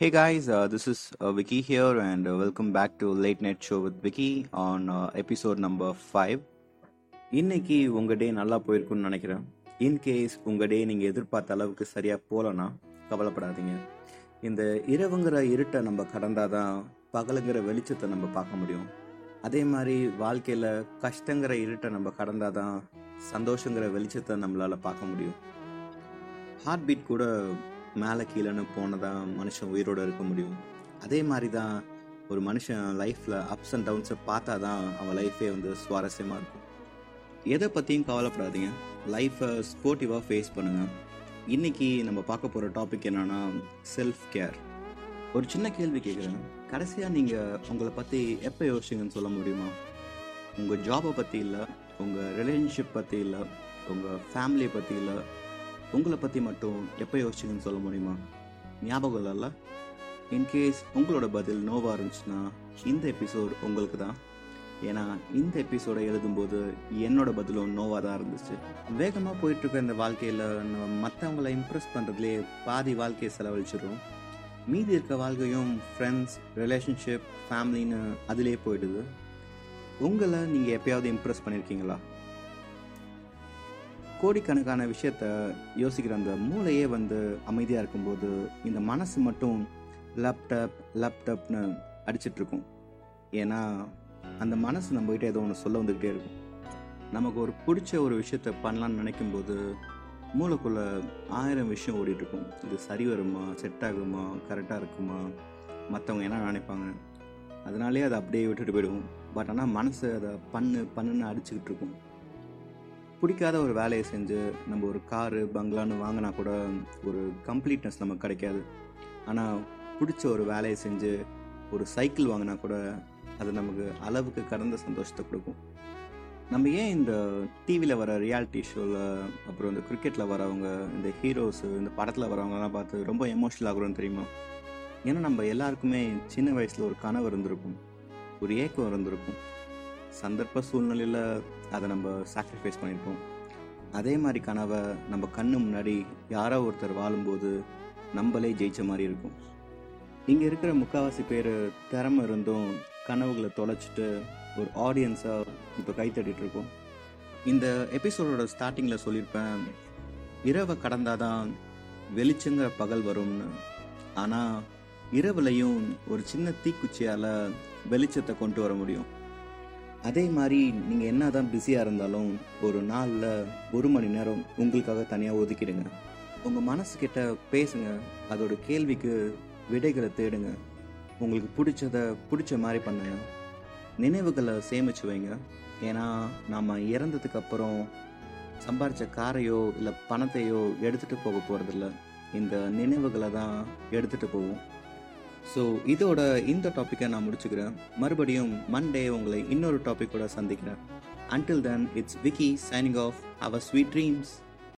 Hey guys, uh, this is uh, Vicky here, and uh, welcome back to Late Night Show with Vicky on uh, episode number 5. இன்னைக்கு உங்கள் டே நல்லா போயிருக்குன்னு நினைக்கிறேன். In case உங்கள் டே நீங்கள் எதிர்பார்த்த அளவுக்கு சரியாக போகலன்னா கவலைப்படாதீங்க. இந்த இரவுங்கிற இருட்டை நம்ம கடந்தால் தான் பகலுங்கிற வெளிச்சத்தை நம்ம பார்க்க முடியும். அதே மாதிரி வாழ்க்கையில் கஷ்டங்கிற இருட்டை நம்ம கடந்தால் தான் சந்தோஷங்கிற வெளிச்சத்தை நம்மளால் பார்க்க முடியும். ஹார்ட் பீட் கூட மேலே கீழேன்னு போனதான் மனுஷன் உயிரோடு இருக்க முடியும். அதே மாதிரி தான் ஒரு மனுஷன் லைஃப்பில் அப்ஸ் அண்ட் டவுன்ஸை பார்த்தா தான் அவன் லைஃபே வந்து சுவாரஸ்யமாக இருக்கும். எதை பற்றியும் கவலைப்படாதீங்க. லைஃப்பை ஸ்போர்ட்டிவாக ஃபேஸ் பண்ணுங்கள் இன்னைக்கு நம்ம பார்க்க போகிற டாபிக் என்னென்னா செல்ஃப் கேர் ஒரு சின்ன கேள்வி கேட்குறேன் கடைசியாக நீங்கள் உங்களை பற்றி எப்போ யோசிச்சிங்கன்னு சொல்ல முடியுமா? உங்கள் ஜாபை பற்றி இல்லை உங்கள் ரிலேஷன்ஷிப் பற்றி இல்லை உங்கள் ஃபேமிலியை பற்றி இல்லை உங்களை பற்றி மட்டும் எப்போ யோசிச்சிங்கன்னு சொல்ல முடியுமா? ஞாபகம் இல்லைல்ல? இன்கேஸ் உங்களோட பதில் நோவாக இருந்துச்சுன்னா இந்த எபிசோட் உங்களுக்கு தான் ஏன்னா இந்த எபிசோடை எழுதும்போது என்னோட பதிலும் நோவாக தான் இருந்துச்சு. வேகமாக போயிட்டுருக்க இந்த வாழ்க்கையில் நம்ம மற்றவங்கள இம்ப்ரெஸ் பண்ணுறதுலேயே பாதி வாழ்க்கையை செலவழிச்சிடும் மீதி இருக்க வாழ்க்கையும் ஃப்ரெண்ட்ஸ் ரிலேஷன்ஷிப் ஃபேமிலின்னு அதிலே போயிடுது. உங்களை நீங்கள் எப்பயாவது இம்ப்ரெஸ் பண்ணியிருக்கீங்களா கோடிக்கணக்கான விஷயத்த யோசிக்கிற அந்த மூளையே வந்து அமைதியாக இருக்கும்போது இந்த மனசு மட்டும் லேப்டாப் லேப்டாப்னு அடிச்சிட்டு இருக்கும் ஏன்னா அந்த மனசு நம்மகிட்ட ஏதோ ஒன்று சொல்ல வந்துக்கிட்டே இருக்கும். நமக்கு ஒரு பிடிச்ச ஒரு விஷயத்த பண்ணலான்னு நினைக்கும்போது மூளைக்குள்ள ஆயிரம் விஷயம் ஓடிட்டுருக்கும் இது சரி வருமா செட் ஆகுமா கரெக்டாக இருக்குமா மற்றவங்க என்ன நினைப்பாங்க? அதனாலே அதை அப்படியே விட்டுட்டு போயிடுவோம். பட் ஆனால் மனசு அதை பண்ணு பண்ணுன்னு அடிச்சுக்கிட்டு இருக்கும் பிடிக்காத ஒரு வேலையை செஞ்சு நம்ம ஒரு காரு பங்களான்னு வாங்கினா கூட ஒரு கம்ப்ளீட்னஸ் நமக்கு கிடைக்காது. ஆனால் பிடிச்ச ஒரு வேலையை செஞ்சு ஒரு சைக்கிள் வாங்கினா கூட அது நமக்கு அளவுக்கு கடந்த சந்தோஷத்தை கொடுக்கும். நம்ம ஏன் இந்த டிவியில் வர ரியாலிட்டி ஷோவில் அப்புறம் இந்த கிரிக்கெட்டில் வரவங்க இந்த ஹீரோஸு இந்த படத்தில் வரவங்கலாம் பார்த்து ரொம்ப எமோஷனல் ஆகுறோம்னு தெரியுமா? ஏன்னா நம்ம எல்லாருக்குமே சின்ன வயசில் ஒரு கனவு இருந்திருக்கும். ஒரு ஏக்கம் இருந்திருக்கும். சந்தர்ப்ப சூழ்நிலையில் அதை நம்ம சாக்ரிஃபைஸ் பண்ணியிருப்போம் அதே மாதிரி கனவை நம்ம கண்ணு முன்னாடி யாரோ ஒருத்தர் வாழும்போது நம்மளே ஜெயிச்ச மாதிரி இருக்கும். இங்கே இருக்கிற முக்கால்வாசி பேர் திறமை இருந்தும் கனவுகளை தொலைச்சிட்டு ஒரு ஆடியன்ஸாக இப்போ கைத்தட்டிருக்கோம் இந்த எபிசோடோட ஸ்டார்டிங்கில் சொல்லியிருப்பேன் இரவை கடந்தாதான் வெளிச்சங்கிற பகல் வரும்னு. ஆனால் இரவுலையும் ஒரு சின்ன தீக்குச்சியால் வெளிச்சத்தை கொண்டு வர முடியும். அதே மாதிரி நீங்கள் என்ன தான் பிஸியாக இருந்தாலும் ஒரு நாளில் ஒரு மணி நேரம் உங்களுக்காக தனியாக ஒதுக்கிடுங்க. உங்கள் மனசுக்கிட்ட பேசுங்க. அதோட கேள்விக்கு விடைகளை தேடுங்க. உங்களுக்கு பிடிச்சத பிடிச்ச மாதிரி பண்ணுங்க. நினைவுகளை சேமிச்சு வைங்க. ஏன்னா நாம் இறந்ததுக்கு அப்புறம் சம்பாரித்த காரையோ இல்லை பணத்தையோ எடுத்துகிட்டு போக போகிறதில்ல இந்த நினைவுகளை தான் எடுத்துகிட்டு போவோம். ஸோ இதோட இந்த டாப்பிக்கை நான் முடிச்சுக்கிறேன். மறுபடியும் மண்டே உங்களை இன்னொரு டாப்பிக்கோட சந்திக்கிறேன். Until then it's Vicky signing off our sweet dreams